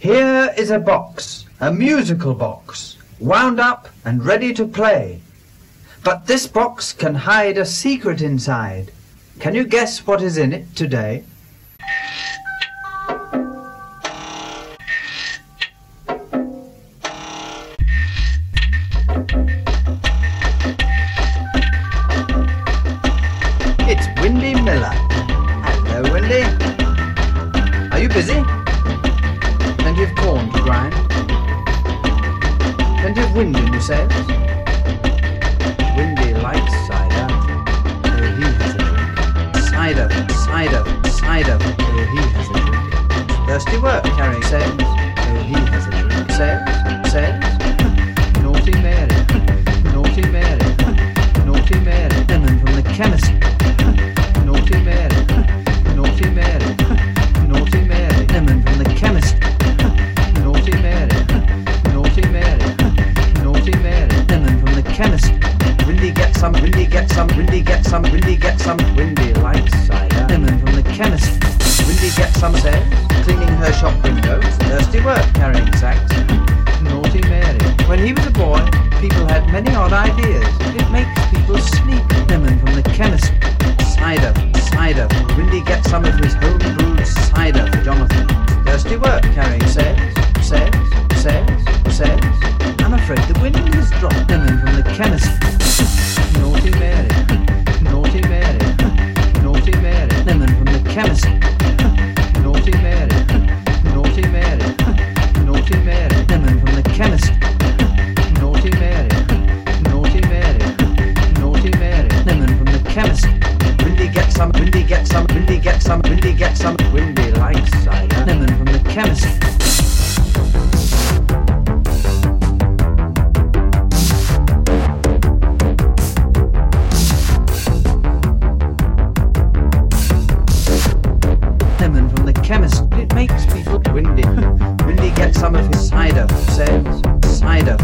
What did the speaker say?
Here is a box, a musical box, wound up and ready to play. But this box can hide a secret inside. Can you guess what is in it today? It's Windy Miller. Hello, Windy. Are you busy? Plenty of corn to grind. Plenty of wind in your sails. Windy likes cider. Oh, he has a drink. Cider, cider, cider. Oh, he has a drink. Thirsty work carrying sails. Oh, he has a drink. Sails, sails. Some says, cleaning her shop windows. Thirsty work carrying sacks. Naughty Mary. When he was a boy, people had many odd ideas. It makes people sleep. Lemon from the chemist. Cider, cider. Windy gets some of his home brewed cider for Jonathan. Thirsty work carrying says, says, says, says. I'm afraid the wind has dropped. Lemon from the chemist. Some, Windy get some, Windy get some, Windy get some. Windy likes cider. Lemon from the chemist. lemon from the chemist. It makes people windy. windy gets some of his cider sails. Cider